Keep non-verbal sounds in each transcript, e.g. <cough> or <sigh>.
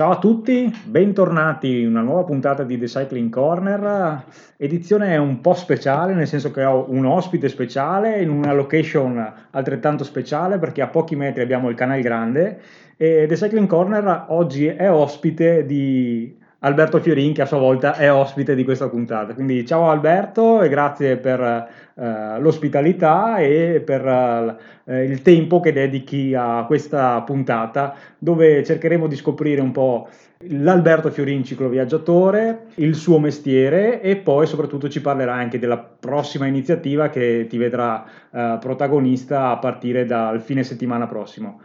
Ciao a tutti, bentornati in una nuova puntata di The Cycling Corner, edizione un po' speciale, nel senso che ho un ospite speciale in una location altrettanto speciale perché a pochi metri abbiamo il Canal Grande. E The Cycling Corner oggi è ospite di Alberto Fiorin che a sua volta è ospite di questa puntata. Quindi ciao Alberto e grazie per uh, l'ospitalità e per uh, il tempo che dedichi a questa puntata dove cercheremo di scoprire un po' l'Alberto Fiorin cicloviaggiatore, il suo mestiere e poi soprattutto ci parlerà anche della prossima iniziativa che ti vedrà uh, protagonista a partire dal fine settimana prossimo.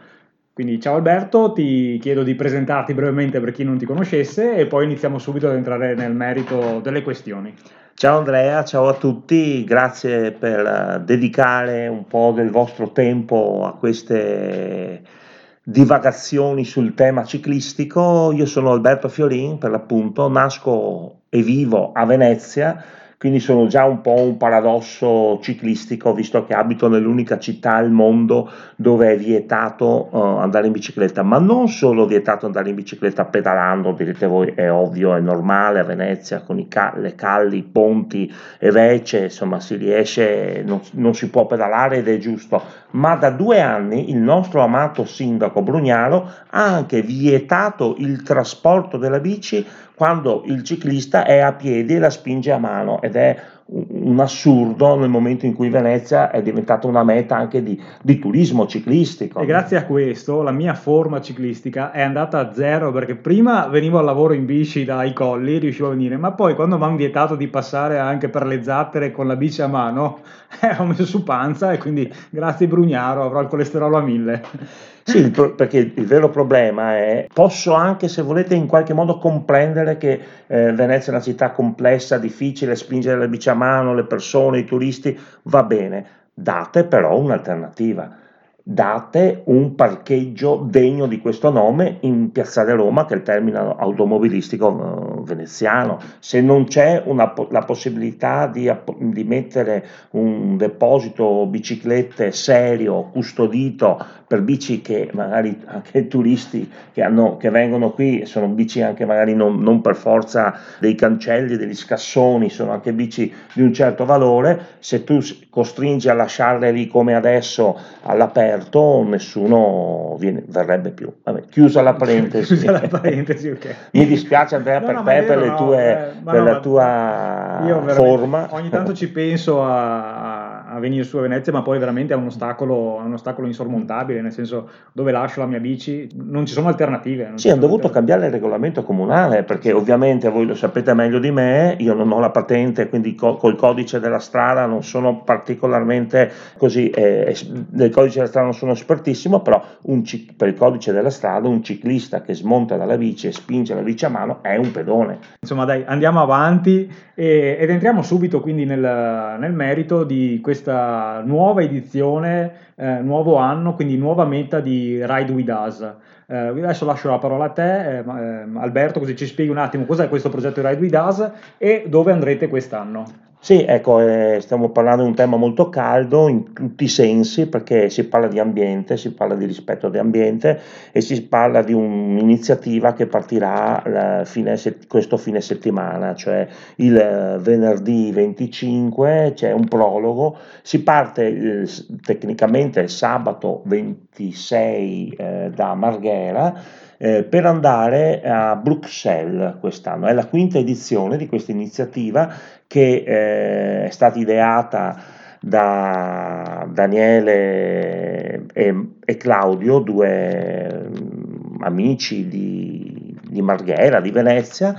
Quindi ciao Alberto, ti chiedo di presentarti brevemente per chi non ti conoscesse e poi iniziamo subito ad entrare nel merito delle questioni. Ciao Andrea, ciao a tutti, grazie per eh, dedicare un po' del vostro tempo a queste divagazioni sul tema ciclistico. Io sono Alberto Fiorin, per l'appunto, nasco e vivo a Venezia quindi sono già un po' un paradosso ciclistico visto che abito nell'unica città al mondo dove è vietato uh, andare in bicicletta, ma non solo vietato andare in bicicletta pedalando, direte voi è ovvio, è normale a Venezia con ca- le calli, i ponti e vece, insomma si riesce, non, non si può pedalare ed è giusto, ma da due anni il nostro amato sindaco Brugnaro ha anche vietato il trasporto della bici quando il ciclista è a piedi e la spinge a mano ed è un assurdo nel momento in cui Venezia è diventata una meta anche di, di, turismo ciclistico. E grazie a questo la mia forma ciclistica è andata a zero perché prima venivo al lavoro in bici dai colli, riuscivo a venire, ma poi quando mi hanno vietato di passare anche per le zattere con la bici a mano, <laughs> eh, ho messo su panza e quindi grazie Brugnaro avrò il colesterolo a mille. Sì, perché il vero problema è, posso anche se volete in qualche modo comprendere che eh, Venezia è una città complessa, difficile, spingere la bici a mano, le persone, i turisti, va bene, date però un'alternativa date un parcheggio degno di questo nome in Piazzale Roma, che è il terminal automobilistico uh, veneziano. Se non c'è una, la possibilità di, di, mettere un deposito biciclette serio, custodito per bici che magari anche turisti che, hanno, che vengono qui sono bici anche magari non, non per forza dei cancelli, degli scassoni, sono anche bici di un certo valore, se tu costringi a lasciarle lì come adesso all'aperto, aperto nessuno viene, verrebbe più. Vabbè, chiusa la <laughs> parentesi. chiusa la parentesi okay. Mi dispiace Andrea no, per no, te, per, le tue, eh, per la tua forma. Ogni tanto ci penso a, a, venire su a Venezia, ma poi veramente è un ostacolo, un ostacolo insormontabile, nel senso dove lascio la mia bici non ci sono alternative. sì, hanno dovuto cambiare il regolamento comunale, perché ovviamente voi lo sapete meglio di me, io non ho la patente, quindi co- col codice della strada non sono particolarmente così, eh, nel codice della strada non sono espertissimo, però cic- per il codice della strada un ciclista che smonta dalla bici e spinge la bici a mano è un pedone. Insomma dai, andiamo avanti e, ed entriamo subito quindi nel, nel, merito di questa nuova edizione, eh, nuovo anno, quindi nuova meta di Ride With Us. Eh, adesso lascio la parola a te, eh, eh Alberto, così ci spieghi un attimo cos'è questo progetto di Ride With Us e dove andrete quest'anno. Sì, ecco, eh, stiamo parlando di un tema molto caldo in tutti i sensi perché si parla di ambiente, si parla di rispetto dell'ambiente e si parla di un'iniziativa che partirà fine, questo fine settimana, cioè il eh, venerdì 25 c'è un prologo, si parte eh, tecnicamente sabato 26 eh, da Marghera eh, per andare a Bruxelles quest'anno. È la quinta edizione di questa iniziativa che eh, è stata ideata da Daniele e, e Claudio, due mm, amici di, di, Marghera, di Venezia,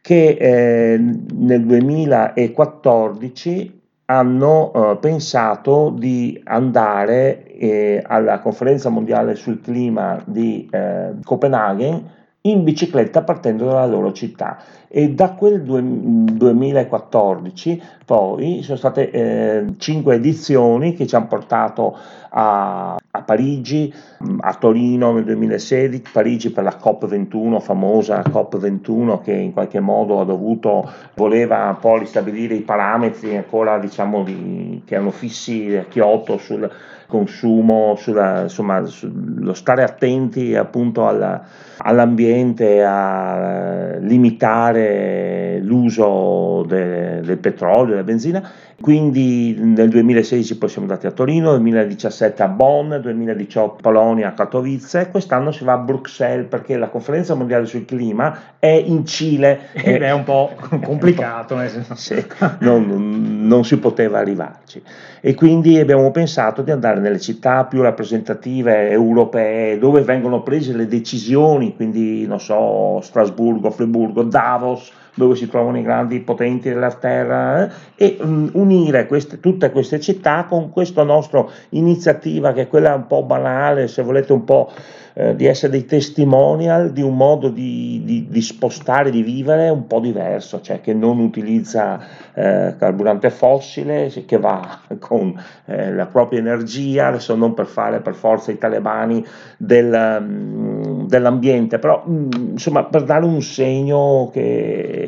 che eh, nel 2014 hanno eh, pensato di andare eh, alla conferenza mondiale sul clima di eh, Copenaghen in bicicletta partendo dalla loro città. E da quel due, 2014 poi sono state eh, cinque edizioni che ci hanno portato a, a, Parigi, a Torino nel 2016, Parigi per la COP21, famosa COP21 che in qualche modo ha dovuto, voleva un po' ristabilire i parametri ancora diciamo di, che erano fissi a Kyoto sul consumo, sulla, insomma, sullo stare attenti appunto alla, all'ambiente, a limitare l'uso de, del petrolio, della benzina. Quindi nel 2016 poi siamo andati a Torino, nel 2017 a Bonn, nel 2018 a Polonia, a Katowice, quest'anno si va a Bruxelles perché la conferenza mondiale sul clima è in Cile. <laughs> Ed <laughs> è un po' complicato, nel senso. Sì, non, non si poteva arrivarci. E quindi abbiamo pensato di andare nelle città più rappresentative europee, dove vengono prese le decisioni, quindi non so, Strasburgo, Friburgo, Davos, dove si trovano i grandi potenti della terra eh, e um, unire queste, tutte queste città con questa nostra iniziativa che è quella un po' banale, se volete un po' eh, di essere dei testimonial di un modo di, di, di, spostare, di vivere un po' diverso, cioè che non utilizza eh, carburante fossile, che va <laughs> con eh, la propria energia, adesso non per fare per forza i talebani del, um, dell'ambiente, però um, insomma per dare un segno che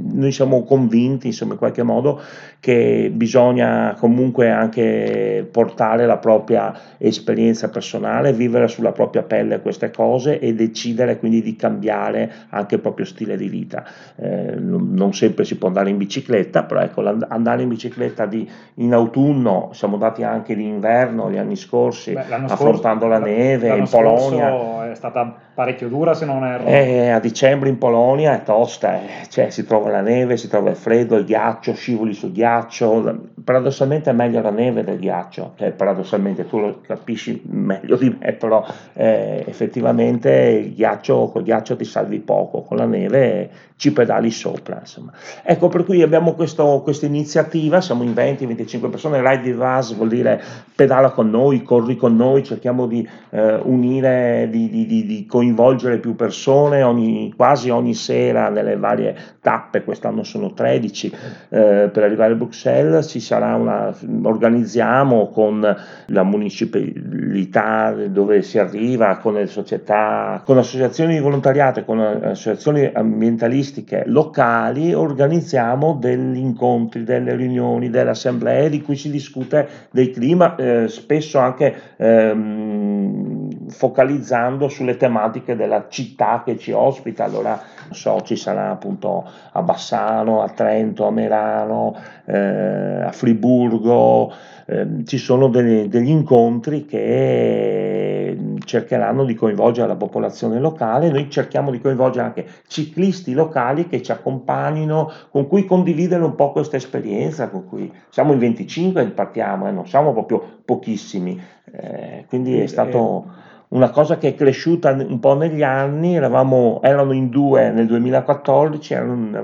noi siamo convinti insomma in qualche modo che bisogna comunque anche portare la propria esperienza personale, vivere sulla propria pelle queste cose e decidere quindi di cambiare anche il proprio stile di vita. Eh, non sempre si può andare in bicicletta, però ecco, andare in bicicletta di, in autunno, siamo andati anche d'inverno gli anni scorsi, Beh, affrontando scorso, la neve in Polonia. È stata parecchio dura se non erro. Eh, a dicembre in Polonia è tosta, eh. cioè si trova la neve, si trova il freddo, il ghiaccio, scivoli sul ghiaccio, paradossalmente è meglio la neve del ghiaccio, cioè, paradossalmente tu lo capisci meglio di me, però eh, effettivamente il ghiaccio, col ghiaccio ti salvi poco, con la neve ci pedali sopra. Insomma. Ecco, per cui abbiamo questa iniziativa, siamo in 20-25 persone, Ride with Us vuol dire pedala con noi, corri con noi, cerchiamo di eh, unire, di, di, di, di coinvolgere più persone ogni, quasi ogni sera nelle varie tappe, quest'anno sono 13 eh, per arrivare a Bruxelles, ci sarà una, organizziamo con la municipalità dove si arriva, con le società, con associazioni di volontariato, con associazioni ambientalistiche locali, organizziamo degli incontri, delle riunioni, delle assemblee di cui si discute del clima, eh, spesso anche ehm, focalizzando sulle tematiche della città che ci ospita. Allora, non so, ci sarà appunto a Bassano, a Trento, a Merano, eh, a Friburgo, eh, ci sono degli, degli incontri che cercheranno di coinvolgere la popolazione locale, noi cerchiamo di coinvolgere anche ciclisti locali che ci accompagnino, con cui condividere un po' questa esperienza, con cui siamo in 25 e partiamo, eh, non siamo proprio pochissimi, eh, quindi è stato una cosa che è cresciuta un po' negli anni, eravamo, erano in due nel 2014,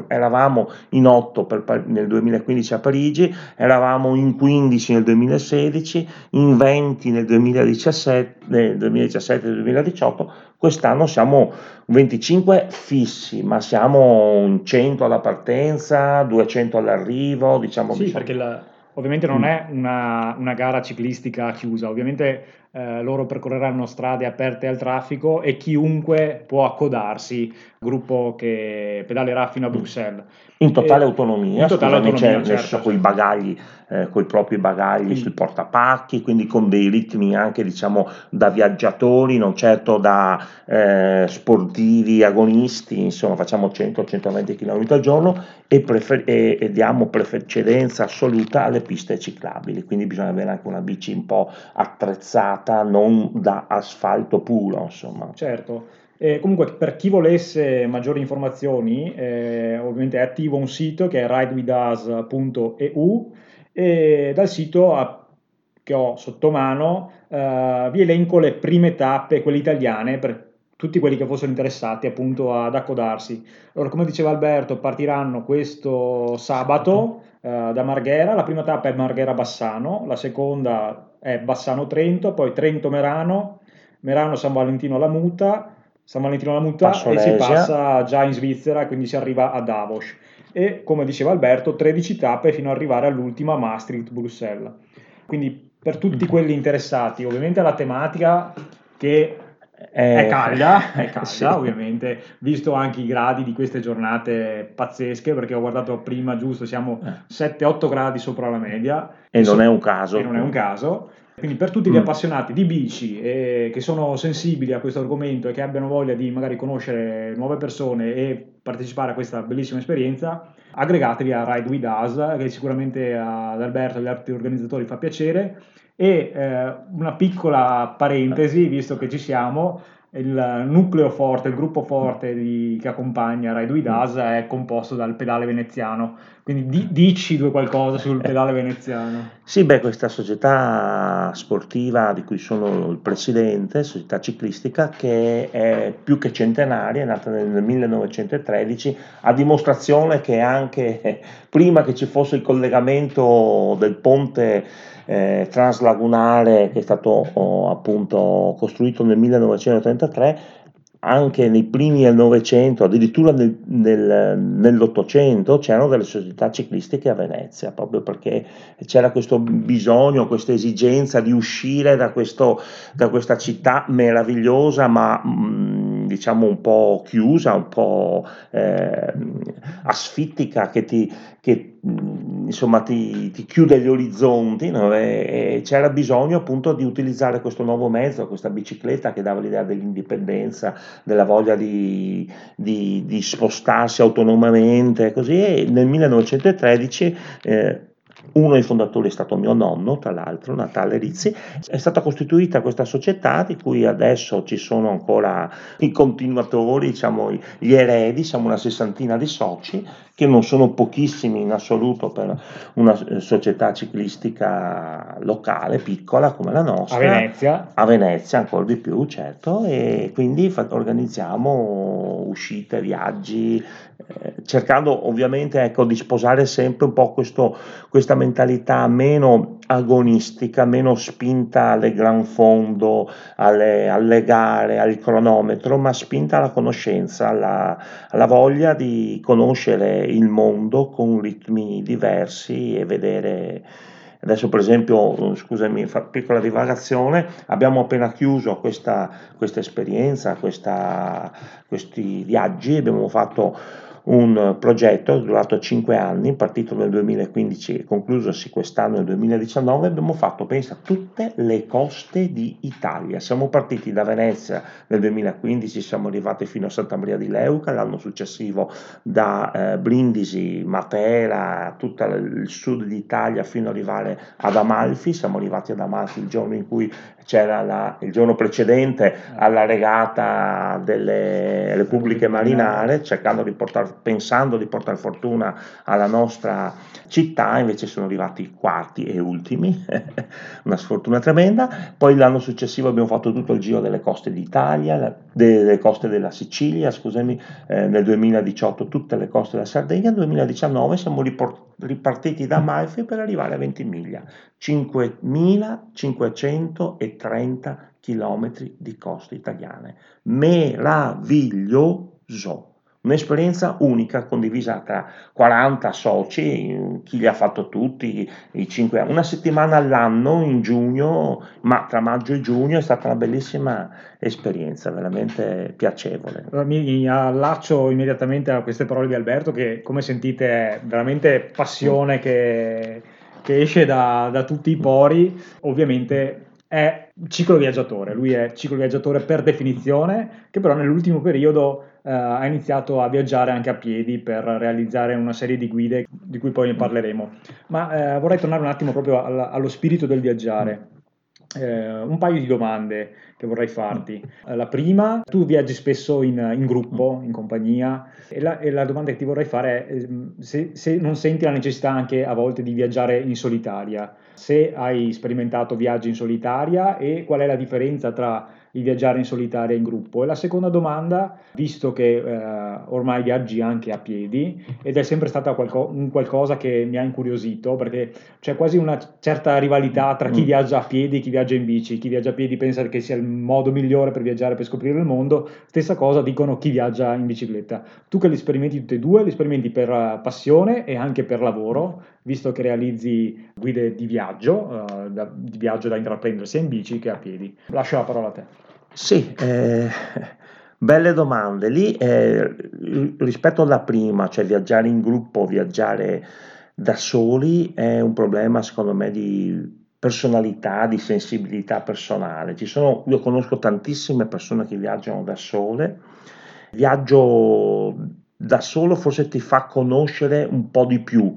eravamo in otto per, nel 2015 a Parigi, eravamo in 15 nel 2016, in 20 nel 2017, nel 2017 e 2018, quest'anno siamo 25 fissi, ma siamo un 100 alla partenza, 200 all'arrivo, diciamo. Sì, perché la, ovviamente non mm. è una, una gara ciclistica chiusa, ovviamente eh, loro percorreranno strade aperte al traffico e chiunque può accodarsi, gruppo che pedalerà fino a Bruxelles. In totale e, autonomia, in totale autonomia certo, certo. con i bagagli, eh, con i propri bagagli quindi, sui portapacchi, quindi con dei ritmi anche diciamo da viaggiatori, non certo da eh, sportivi agonisti, insomma facciamo 100-120 km al giorno e, prefer- e, e diamo precedenza assoluta alle piste ciclabili, quindi bisogna avere anche una bici un po' attrezzata fatta non da asfalto puro, insomma. Certo. Eh, comunque, per chi volesse maggiori informazioni, eh, ovviamente è attivo un sito che è ridewithus.eu e dal sito a, che ho sotto mano eh, vi elenco le prime tappe, quelle italiane, per tutti quelli che fossero interessati appunto ad accodarsi. Allora, come diceva Alberto, partiranno questo sabato eh, da Marghera, la prima tappa è Marghera-Bassano, la seconda è Bassano-Trento, poi Trento-Merano, Merano-San Valentino-La Muta, San Valentino-La Muta e si passa già in Svizzera, quindi si arriva a Davos. E come diceva Alberto, 13 tappe fino ad arrivare all'ultima Maastricht-Bruxelles. Quindi per tutti mm. quelli interessati, ovviamente alla tematica che è calda, <laughs> è calda sì. ovviamente, visto anche i gradi di queste giornate pazzesche, perché ho guardato prima giusto, siamo 7-8 eh. gradi sopra la media. E non so, è un caso. E non è un caso. Quindi per tutti gli mm. appassionati di bici e che sono sensibili a questo argomento e che abbiano voglia di magari conoscere nuove persone e partecipare a questa bellissima esperienza, aggregatevi a Ride With Us, che sicuramente ad Alberto e agli altri organizzatori fa piacere. E eh, una piccola parentesi, visto che ci siamo, il nucleo forte, il gruppo forte di, che accompagna Ride With Us è composto dal pedale veneziano. Quindi di, dici due qualcosa sul pedale <laughs> veneziano. Sì, beh, questa società sportiva di cui sono il presidente, società ciclistica, che è più che centenaria, è nata nel 1913, a dimostrazione che anche prima che ci fosse il collegamento del ponte eh, translagunare che è stato oh, appunto costruito nel 1933 anche nei primi del Novecento, addirittura nel, nel, nell'Ottocento, c'erano delle società ciclistiche a Venezia, proprio perché c'era questo bisogno, questa esigenza di uscire da, questo, da questa città meravigliosa, ma mh, mm, diciamo un po' chiusa, un po' eh, asfittica, che ti, che insomma ti, ti, chiude gli orizzonti no? e, e, c'era bisogno appunto di utilizzare questo nuovo mezzo, questa bicicletta che dava l'idea dell'indipendenza, della voglia di, di, di spostarsi autonomamente così e nel 1913 eh, uno dei fondatori è stato mio nonno, tra l'altro, Natale Rizzi. È stata costituita questa società di cui adesso ci sono ancora i continuatori, diciamo, gli eredi, siamo una sessantina di soci, che non sono pochissimi in assoluto per una eh, società ciclistica locale, piccola come la nostra. A Venezia. A Venezia ancora di più, certo, e quindi organizziamo uscite, viaggi, cercando ovviamente ecco, di sposare sempre un po' questo, questa mentalità meno agonistica, meno spinta alle gran fondo, alle, alle gare, al cronometro, ma spinta alla conoscenza, alla, alla voglia di conoscere il mondo con ritmi diversi e vedere Adesso per esempio, scusami, piccola divagazione, abbiamo appena chiuso questa, questa esperienza, questa, questi viaggi, abbiamo fatto un progetto durato 5 anni, partito nel 2015 e conclusosi quest'anno nel 2019, abbiamo fatto, pensa, tutte le coste d'Italia. Siamo partiti da Venezia nel 2015, siamo arrivati fino a Santa Maria di Leuca, l'anno successivo da eh, Brindisi, Matera, tutto il sud d'Italia fino ad arrivare ad Amalfi, siamo arrivati ad Amalfi il giorno in cui c'era la, il giorno precedente alla regata delle Repubbliche Marinare, cercando di portare, pensando di portare fortuna alla nostra città, invece sono arrivati quarti e ultimi, <laughs> una sfortuna tremenda. Poi l'anno successivo abbiamo fatto tutto il giro delle coste d'Italia, delle coste della Sicilia, scusami, eh, nel 2018 tutte le coste della Sardegna, nel 2019 siamo ripartiti da Amalfi per arrivare a Ventimiglia, 5.530 km di coste italiane. Meraviglioso! Un'esperienza unica condivisa tra 40 soci, chi li ha fatto tutti, i 5 anni, una settimana all'anno in giugno, ma tra maggio e giugno è stata una bellissima esperienza, veramente piacevole. Mi allaccio immediatamente a queste parole di Alberto che come sentite è veramente passione che che esce da, da tutti i pori, ovviamente è ciclo viaggiatore, lui è ciclo viaggiatore per definizione, che però nell'ultimo periodo eh, ha iniziato a viaggiare anche a piedi per realizzare una serie di guide di cui poi ne parleremo. Ma eh, vorrei tornare un attimo proprio alla, allo spirito del viaggiare. Eh, un paio di domande che vorrei farti. La prima, tu viaggi spesso in, in gruppo, in compagnia, e la, e la, domanda che ti vorrei fare è ehm, se, se, non senti la necessità anche a volte di viaggiare in solitaria, se hai sperimentato viaggi in solitaria e qual è la differenza tra il viaggiare in solitaria in gruppo? E la seconda domanda, visto che eh, ormai viaggi anche a piedi ed è sempre stata qualco- un qualcosa che mi ha incuriosito perché c'è quasi una certa rivalità tra chi mm. viaggia a piedi e chi viaggia in bici, chi viaggia a piedi pensa che sia il modo migliore per viaggiare, per scoprire il mondo, stessa cosa dicono chi viaggia in bicicletta. Tu che li sperimenti tutti e due, li sperimenti per uh, passione e anche per lavoro, visto che realizzi guide di viaggio, uh, da, di viaggio da intraprendere sia in bici che a piedi. Lascio la parola a te. Sì, eh, belle domande. Lì eh, rispetto alla prima, cioè viaggiare in gruppo, viaggiare da soli, è un problema secondo me di personalità, di sensibilità personale. Sono, io conosco tantissime persone che viaggiano da sole. Viaggio da solo forse ti fa conoscere un po' di più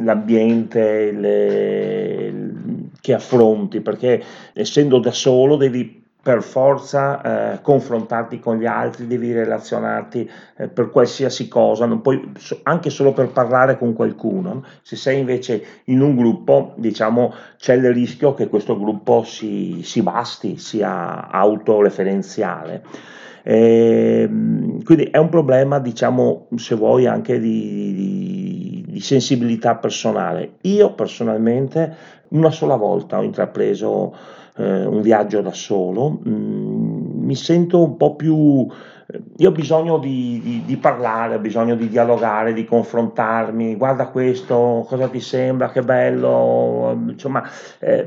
l'ambiente le, che affronti, perché essendo da solo devi per forza eh, confrontarti con gli altri, devi relazionarti eh, per qualsiasi cosa, puoi, anche solo per parlare con qualcuno. Se sei invece in un gruppo, diciamo, c'è il rischio che questo gruppo si, si basti, sia autoreferenziale. E, ehm, quindi è un problema, diciamo, se vuoi, anche di, di, di sensibilità personale. Io personalmente una sola volta ho intrapreso eh, un viaggio da solo, mm, mi sento un po' più... Eh, io ho bisogno di, di, di, parlare, ho bisogno di dialogare, di confrontarmi, guarda questo, cosa ti sembra, che bello, insomma, eh,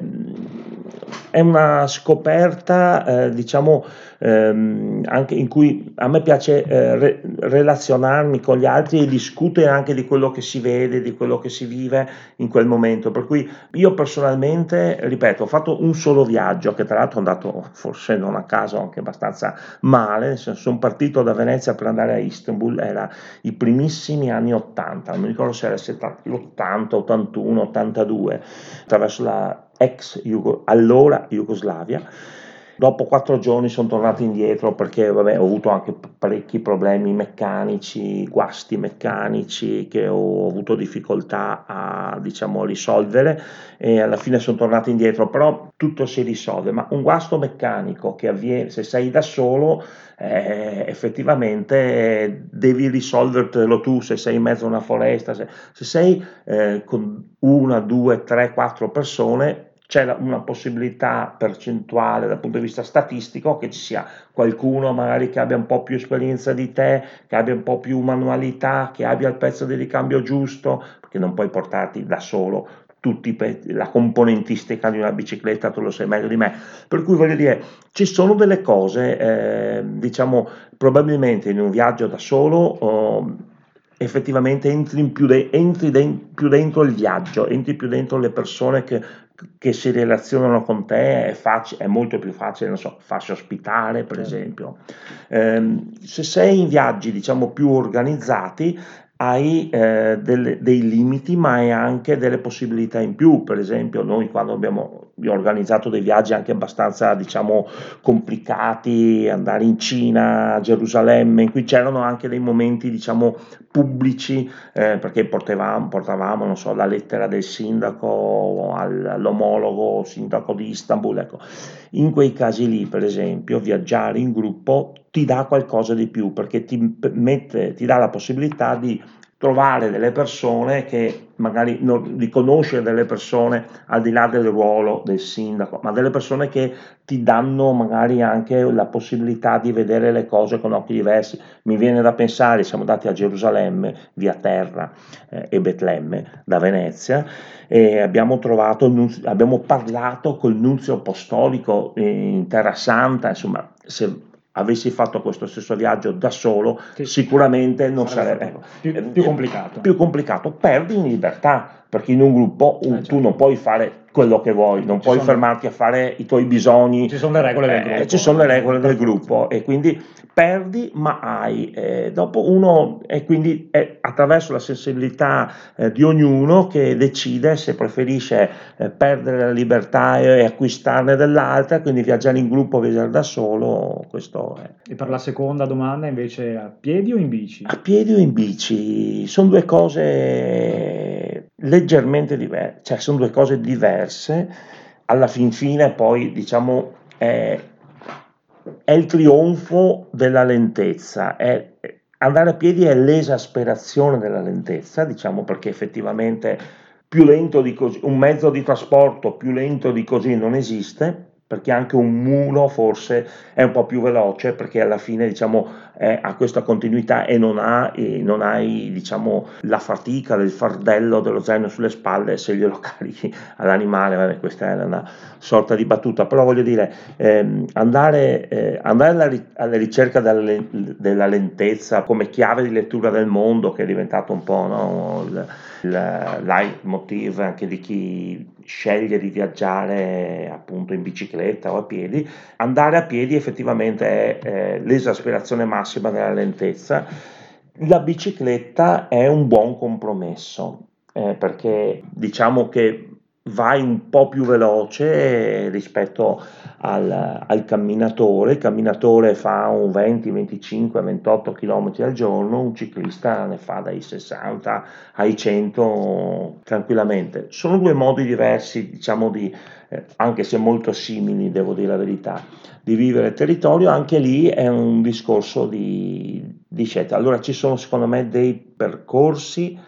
è una scoperta, eh, diciamo, ehm, anche in cui a me piace eh, re- relazionarmi con gli altri e discutere anche di quello che si vede, di quello che si vive in quel momento. Per cui io personalmente, ripeto, ho fatto un solo viaggio che tra l'altro è andato forse non a caso anche abbastanza male, sono partito da Venezia per andare a Istanbul, era i primissimi anni 80, non mi ricordo se era l'80, 81, 82, attraverso la ex allora Jugoslavia. Dopo quattro giorni sono tornato indietro perché vabbè, ho avuto anche parecchi problemi meccanici, guasti meccanici che ho avuto difficoltà a diciamo, risolvere e alla fine sono tornato indietro, però tutto si risolve, ma un guasto meccanico che avviene se sei da solo eh, effettivamente devi risolvertelo tu se sei in mezzo a una foresta, se, se sei eh, con una, due, tre, quattro persone c'è una possibilità percentuale dal punto di vista statistico che ci sia qualcuno magari che abbia un po' più esperienza di te, che abbia un po' più manualità, che abbia il pezzo di ricambio giusto, perché non puoi portarti da solo tutti la componentistica di una bicicletta, tu lo sai meglio di me. Per cui voglio dire, ci sono delle cose, eh, diciamo, probabilmente in un viaggio da solo. Oh, effettivamente entri, più, de- entri de- più dentro il viaggio, entri più dentro le persone che che si relazionano con te è, facile, è molto più facile, non so, farsi ospitare per certo. esempio. Eh, se sei in viaggi diciamo più organizzati hai eh, delle, dei limiti ma hai anche delle possibilità in più, per esempio noi quando abbiamo organizzato dei viaggi anche abbastanza diciamo complicati, andare in Cina, a Gerusalemme, in cui c'erano anche dei momenti diciamo pubblici eh, perché portavamo, portavamo non so, la lettera del sindaco all'omologo sindaco di Istanbul, ecco. in quei casi lì per esempio viaggiare in gruppo ti dà qualcosa di più perché ti, mette, ti dà la possibilità di trovare delle persone che magari non, di conoscere delle persone al di là del ruolo del sindaco, ma delle persone che ti danno magari anche la possibilità di vedere le cose con occhi diversi. Mi viene da pensare, siamo andati a Gerusalemme via terra eh, e Betlemme da Venezia e abbiamo trovato, abbiamo parlato col nunzio apostolico in Terra Santa, insomma, se avessi fatto questo stesso viaggio da solo, sì. sicuramente non sarebbe, sarebbe più, più, complicato. Più complicato, perdi in libertà, perché in un gruppo un, eh, certo. tu non puoi fare quello che vuoi, non ci puoi sono... fermarti a fare i tuoi bisogni. Ci sono le regole del gruppo. Eh, ci sono le regole del gruppo e quindi perdi ma hai. Eh, dopo uno e quindi è attraverso la sensibilità eh, di ognuno che decide se preferisce eh, perdere la libertà e, e, acquistarne dell'altra, quindi viaggiare in gruppo o viaggiare da solo, questo è. E per la seconda domanda invece a piedi o in bici? A piedi o in bici? Sono due cose leggermente diverse, cioè sono due cose diverse. Alla fin fine poi diciamo è è il trionfo della lentezza, è, andare a piedi è l'esasperazione della lentezza, diciamo perché effettivamente più lento di così, un mezzo di trasporto più lento di così non esiste, perché anche un mulo forse è un po' più veloce perché alla fine diciamo ha questa continuità e non, ha, e non hai diciamo, la fatica del fardello dello zaino sulle spalle se glielo <laughs> carichi all'animale, Vabbè, questa è una sorta di battuta, però voglio dire ehm, andare, eh, andare alla, alla, ricerca della, della, lentezza come chiave di lettura del mondo che è diventato un po' no, il, il leitmotiv anche di chi sceglie di viaggiare appunto in bicicletta o a piedi, andare a piedi effettivamente è eh, l'esasperazione massima della lentezza. La bicicletta è un buon compromesso eh, perché diciamo che vai un po' più veloce rispetto al, al, camminatore, il camminatore fa un 20, 25, 28 km al giorno, un ciclista ne fa dai 60 ai 100 tranquillamente. Sono due modi diversi, diciamo, di, eh, anche se molto simili, devo dire la verità, di vivere il territorio, anche lì è un discorso di, di scelta. Allora ci sono secondo me dei percorsi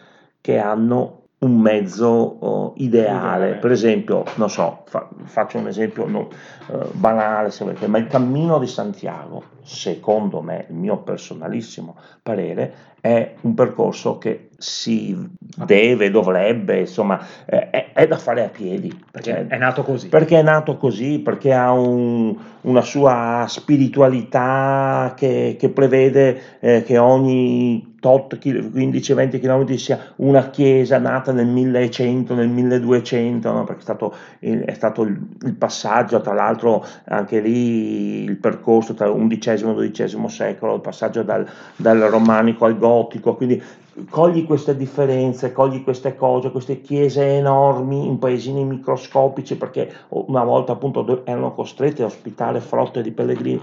che hanno un mezzo oh, ideale. Per esempio, non so, fa, faccio un esempio no, uh, banale, se volete, ma il cammino di Santiago, secondo me, il mio personalissimo parere, è un percorso che si deve, dovrebbe, insomma, è, è da fare a piedi. Perché è nato così. Perché è nato così, perché ha un, una sua spiritualità che, che prevede eh, che ogni tot 15-20 km sia una chiesa nata nel 1100, nel 1200, no? perché è stato, è stato il, il, passaggio, tra l'altro anche lì il percorso tra XI e XII secolo, il passaggio dal, dal romanico al gotico, quindi cogli queste differenze, cogli queste cose, queste chiese enormi in paesini microscopici perché una volta appunto erano costretti a ospitare frotte di pellegrini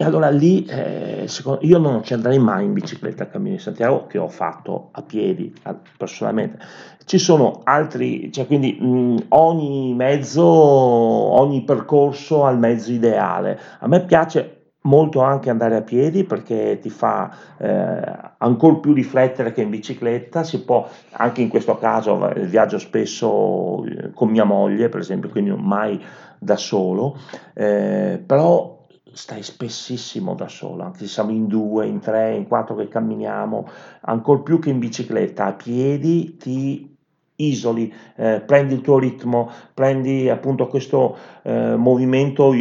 e allora lì eh, secondo, io non ci andrei mai in bicicletta al Cammino di Santiago, che ho fatto a piedi personalmente. Ci sono altri, cioè quindi mh, ogni mezzo, ogni percorso ha il mezzo ideale. A me piace molto anche andare a piedi perché ti fa eh, ancora più riflettere che in bicicletta. Si può anche in questo caso viaggio spesso eh, con mia moglie per esempio quindi mai da solo. Eh, però stai spessissimo da solo, anche se siamo in due, in tre, in quattro che camminiamo, ancora più che in bicicletta, a piedi ti isoli, eh, prendi il tuo ritmo, prendi appunto questo eh, movimento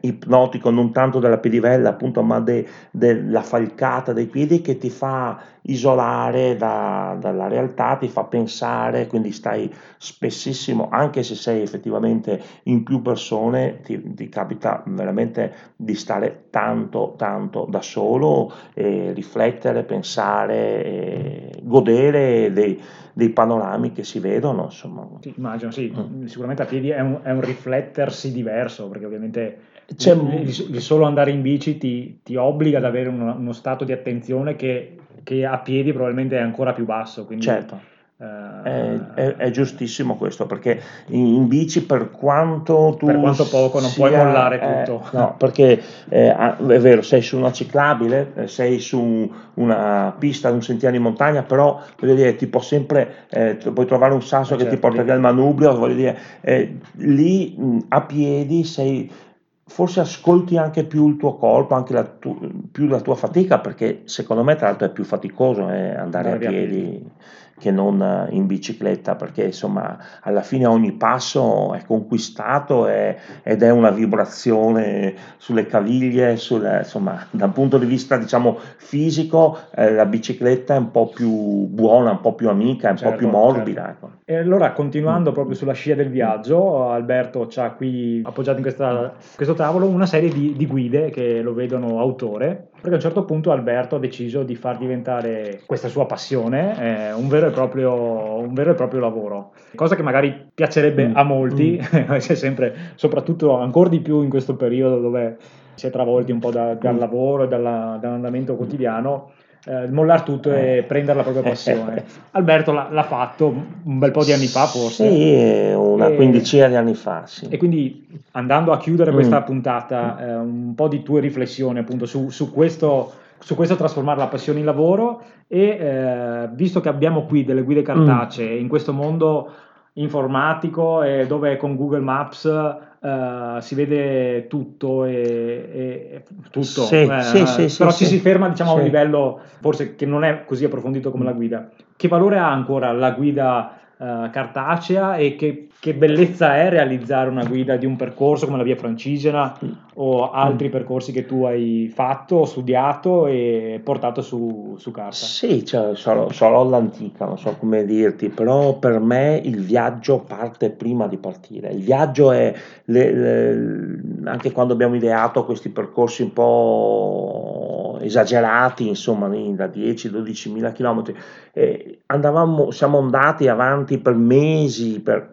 ipnotico non tanto della pedivella appunto ma de, della falcata dei piedi che ti fa isolare da, dalla realtà, ti fa pensare, quindi stai spessissimo, anche se sei effettivamente in più persone, ti, ti capita veramente di stare tanto, tanto da solo riflettere, pensare, godere dei, dei panorami che si vedono. Insomma. Sì, immagino, sì, mm. sicuramente a piedi è un, è un riflettersi diverso, perché ovviamente il, il, solo andare in bici ti, ti obbliga ad avere uno, uno stato di attenzione che che a piedi probabilmente è ancora più basso. Quindi, certo. È, è, è, giustissimo questo perché in, in, bici per quanto tu per quanto poco non sia, puoi mollare eh, tutto. no perché eh, è vero sei su una ciclabile eh, sei su una pista un sentiero di montagna però voglio dire ti può sempre eh, puoi trovare un sasso certo, che ti certo, porta via il manubrio voglio dire eh, lì mh, a piedi sei forse ascolti anche più il tuo corpo, anche la tu, più la tua fatica, perché secondo me tra l'altro è più faticoso eh, andare a piedi che non eh, in bicicletta, perché insomma alla fine ogni passo è conquistato è, ed è una vibrazione sulle caviglie, sulle, insomma da un punto di vista diciamo fisico eh, la bicicletta è un po' più buona, un po' più amica, un certo, po' più certo, morbida. Certo. Ecco. E allora continuando mm. proprio sulla scia del viaggio, Alberto ci ha qui appoggiato in questa, questo tavolo una serie di, di guide che lo vedono autore perché a un certo punto Alberto ha deciso di far diventare questa sua passione eh, un, vero proprio, un, vero e proprio, lavoro, cosa che magari piacerebbe mm. a molti, mm. <laughs> sempre, soprattutto ancora di più in questo periodo dove si è travolti un po' da, dal mm. lavoro e dalla, dall'andamento quotidiano, eh, mollare tutto e eh. prendere la propria passione. <laughs> Alberto l'ha, l'ha, fatto un bel po' di anni fa, forse. Sì, una e, quindicina di anni fa. Sì. E quindi andando a chiudere questa mm. puntata, eh, un po' di tue riflessioni appunto su, su questo su questo trasformare la passione in lavoro e eh, visto che abbiamo qui delle guide cartacee mm. in questo mondo informatico e dove con Google Maps uh, si vede tutto e, e tutto, sì, eh, sì, sì, però ci si ferma diciamo a un livello forse che non è così approfondito come la guida. Che valore ha ancora la guida uh, cartacea e che che bellezza è realizzare una guida di un percorso come la Via Francigena o altri percorsi che tu hai fatto, studiato e portato su, su carta? Sì, cioè, sarò, sarò l'antica, non so come dirti, però per me il viaggio parte prima di partire. Il viaggio è, le, le, anche quando abbiamo ideato questi percorsi un po' esagerati, insomma, da 10-12 mila chilometri, eh, andavamo, siamo andati avanti per mesi, per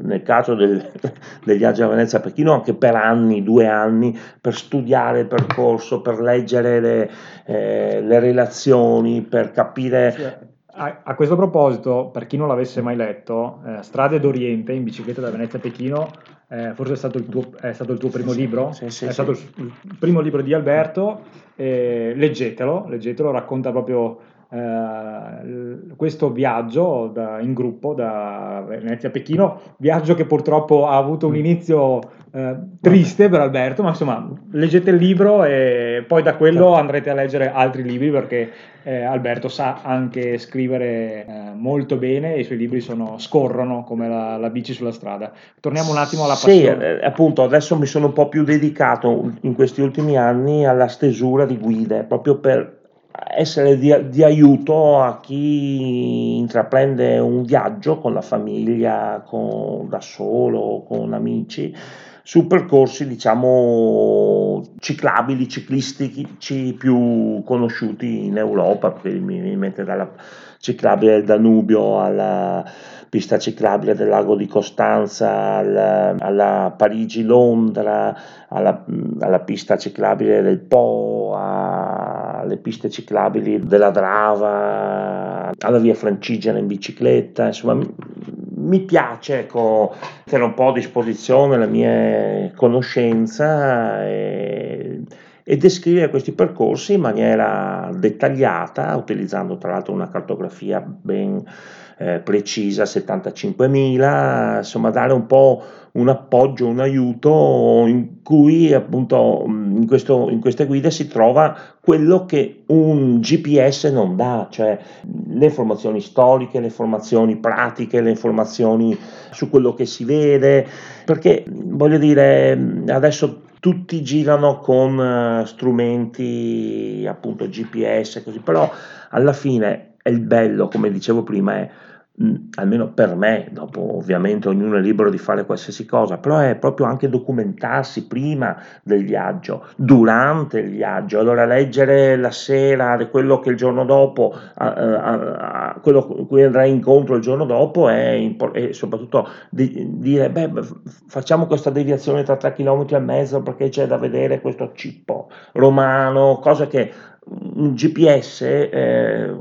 nel caso del, <laughs> del viaggio a Venezia a Pechino anche per anni, due anni, per studiare il percorso, per leggere le, eh, le relazioni, per capire... A, a, questo proposito, per chi non l'avesse mai letto, eh, Strade d'Oriente in bicicletta da Venezia a Pechino, eh, forse è stato, il tuo, è stato il tuo primo sì, libro, sì, sì, è stato il, il, primo libro di Alberto, eh, leggetelo, leggetelo, racconta proprio eh, questo viaggio da, in gruppo da Venezia a Pechino, viaggio che purtroppo ha avuto un inizio eh, triste per Alberto, ma insomma leggete il libro e poi da quello certo. andrete a leggere altri libri perché eh, Alberto sa anche scrivere eh, molto bene e i suoi libri sono, scorrono come la, la, bici sulla strada. Torniamo un attimo alla passione. Sì, eh, appunto, adesso mi sono un po' più dedicato in questi ultimi anni alla stesura di guide, proprio per essere di, di, aiuto a chi intraprende un viaggio con la famiglia, con, da solo, con amici, su percorsi diciamo ciclabili, ciclistici più conosciuti in Europa, perché mi viene dalla ciclabile del Danubio alla pista ciclabile del lago di Costanza, alla, alla Parigi-Londra, alla, alla, pista ciclabile del Po, alle piste ciclabili della Drava, alla via Francigena in bicicletta, insomma mi piace ecco, mettere un po' a disposizione la mia conoscenza e, e descrivere questi percorsi in maniera dettagliata, utilizzando tra l'altro una cartografia ben eh, precisa, 75.000, insomma dare un po' un appoggio, un aiuto in cui appunto in, questo, in queste guide si trova quello che un GPS non dà, cioè le informazioni storiche, le informazioni pratiche, le informazioni su quello che si vede, perché voglio dire adesso tutti girano con uh, strumenti appunto GPS così, però alla fine è il bello, come dicevo prima, è almeno per me, dopo ovviamente ognuno è libero di fare qualsiasi cosa, però è proprio anche documentarsi prima del viaggio, durante il viaggio, allora leggere la sera quello che il giorno dopo, a, a, a quello cui andrai incontro il giorno dopo è impor- soprattutto di, dire, beh, facciamo questa deviazione tra 3 km e mezzo perché c'è da vedere questo cippo romano, cosa che un GPS eh,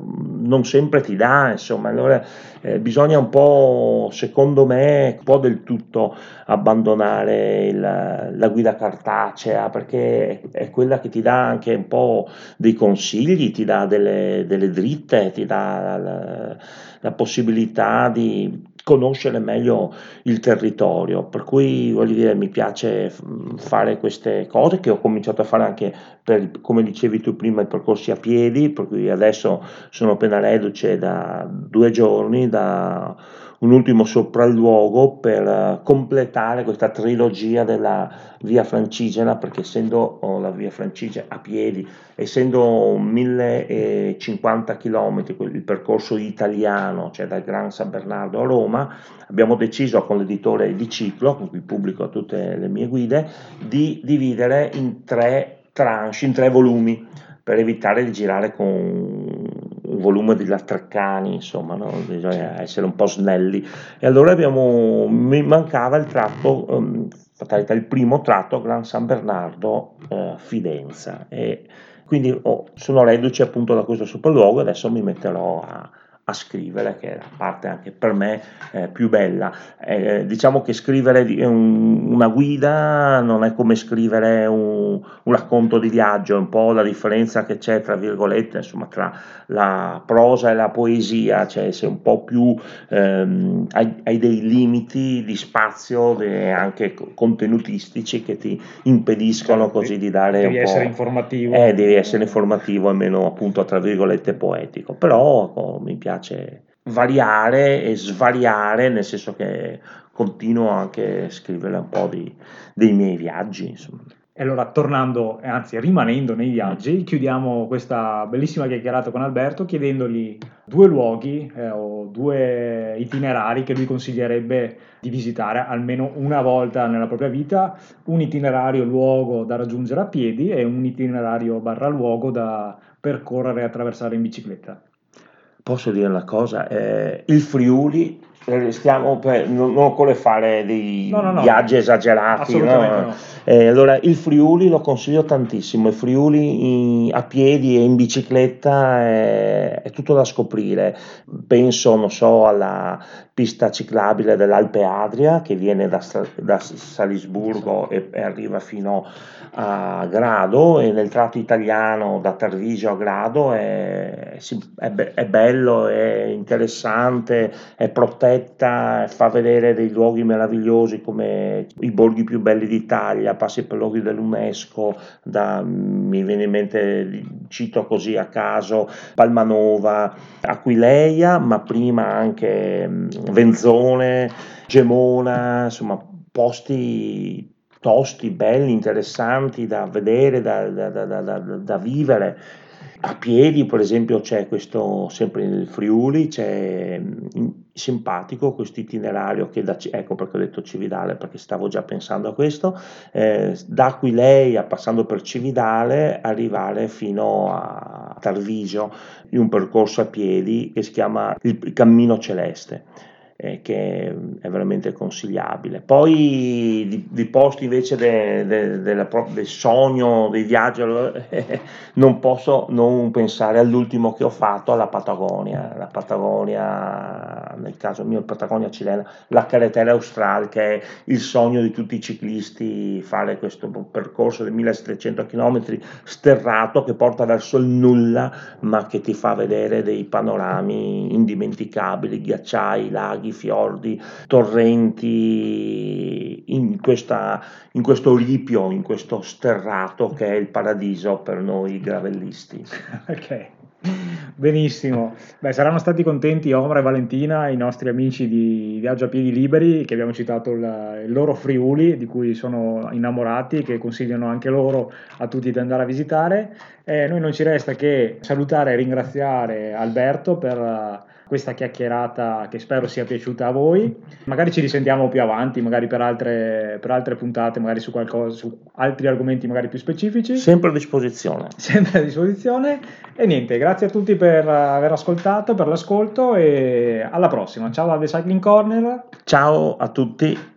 non sempre ti dà, insomma, allora eh, bisogna un po', secondo me, un po' del tutto abbandonare il, la guida cartacea perché è, quella che ti dà anche un po' dei consigli, ti dà delle, delle dritte, ti dà la, la possibilità di conoscere meglio il territorio, per cui voglio dire mi piace fare queste cose che ho cominciato a fare anche per, come dicevi tu prima, i percorsi a piedi, per cui adesso sono appena reduce da due giorni da un ultimo sopralluogo per eh, completare questa trilogia della via francigena, perché essendo oh, la via francigena a piedi, essendo 1050 km il percorso italiano, cioè dal Gran San Bernardo a Roma, abbiamo deciso con l'editore di Ciclo, con cui pubblico tutte le mie guide, di dividere in tre tranche, in tre volumi, per evitare di girare con un volume di Lattraccani, insomma, no? bisogna essere un po' snelli. E allora abbiamo, mi mancava il tratto, um, fatalità, il primo tratto Gran San Bernardo uh, Fidenza. E quindi oh, sono reduce appunto da questo sopralluogo e adesso mi metterò a, a scrivere, che è la parte anche per me eh, più bella. Eh, diciamo che scrivere un, una guida non è come scrivere un, un, racconto di viaggio, è un po' la differenza che c'è tra virgolette, insomma, tra la prosa e la poesia, cioè sei un po' più, ehm, hai, hai, dei limiti di spazio e anche contenutistici che ti impediscono così di dare devi un po'... essere informativo. Eh, devi essere informativo e meno appunto tra virgolette poetico, però oh, mi piace piace variare e svariare, nel senso che continuo anche a scrivere un po' di, dei miei viaggi. Insomma. E allora, tornando, anzi rimanendo nei viaggi, chiudiamo questa bellissima chiacchierata con Alberto chiedendogli due luoghi eh, o due itinerari che lui consiglierebbe di visitare almeno una volta nella propria vita, un itinerario luogo da raggiungere a piedi e un itinerario barra luogo da percorrere e attraversare in bicicletta posso dire una cosa, eh, il Friuli, eh, stiamo per, non, non occorre fare dei no, no, no. viaggi esagerati, eh, allora il Friuli lo consiglio tantissimo, il Friuli in, a piedi e in bicicletta è, è, tutto da scoprire, penso, non so, alla pista ciclabile dell'Alpe Adria che viene da, da Salisburgo e, e, arriva fino a Grado e nel tratto italiano da Tarvisio a Grado è, è, è bello, è interessante, è protetta, fa vedere dei luoghi meravigliosi come i borghi più belli d'Italia, passi per luoghi dell'UNESCO, da, mi viene in mente, cito così a caso, Palmanova, Aquileia, ma prima anche Venzone, Gemona, insomma posti tosti, belli, interessanti da vedere, da, da, da, da, vivere. A piedi, per esempio, c'è questo, sempre nel Friuli, c'è mm, simpatico questo itinerario che da, ecco perché ho detto Cividale, perché stavo già pensando a questo, eh, da Aquileia, passando per Cividale, arrivare fino a Tarvisio, in un percorso a piedi che si chiama il Cammino Celeste eh, che è veramente consigliabile. Poi di, di posti invece de, de, de, del sogno, dei viaggi, eh, <laughs> non posso non pensare all'ultimo che ho fatto, alla Patagonia, la Patagonia, nel caso mio Patagonia cilena, la carretera austral che è il sogno di tutti i ciclisti, fare questo percorso di 1700 km sterrato che porta verso il nulla ma che ti fa vedere dei panorami indimenticabili, ghiacciai, laghi, fiordi, torrenti, in, questa, in questo ripio, in questo sterrato che è il paradiso per noi gravellisti. <laughs> Ok. Benissimo, Beh, saranno stati contenti Omra e Valentina, i nostri amici di Viaggio a Piedi Liberi, che abbiamo citato il, il loro Friuli, di cui sono innamorati, che consigliano anche loro a tutti di andare a visitare. E noi non ci resta che salutare e ringraziare Alberto per questa chiacchierata che spero sia piaciuta a voi. Magari ci risentiamo più avanti, magari per altre, per altre puntate, magari su, qualcosa, su altri argomenti magari più specifici. Sempre a disposizione. <laughs> Sempre a disposizione. E niente, grazie a tutti per aver ascoltato, per l'ascolto e alla prossima. Ciao da The Cycling Corner. Ciao a tutti.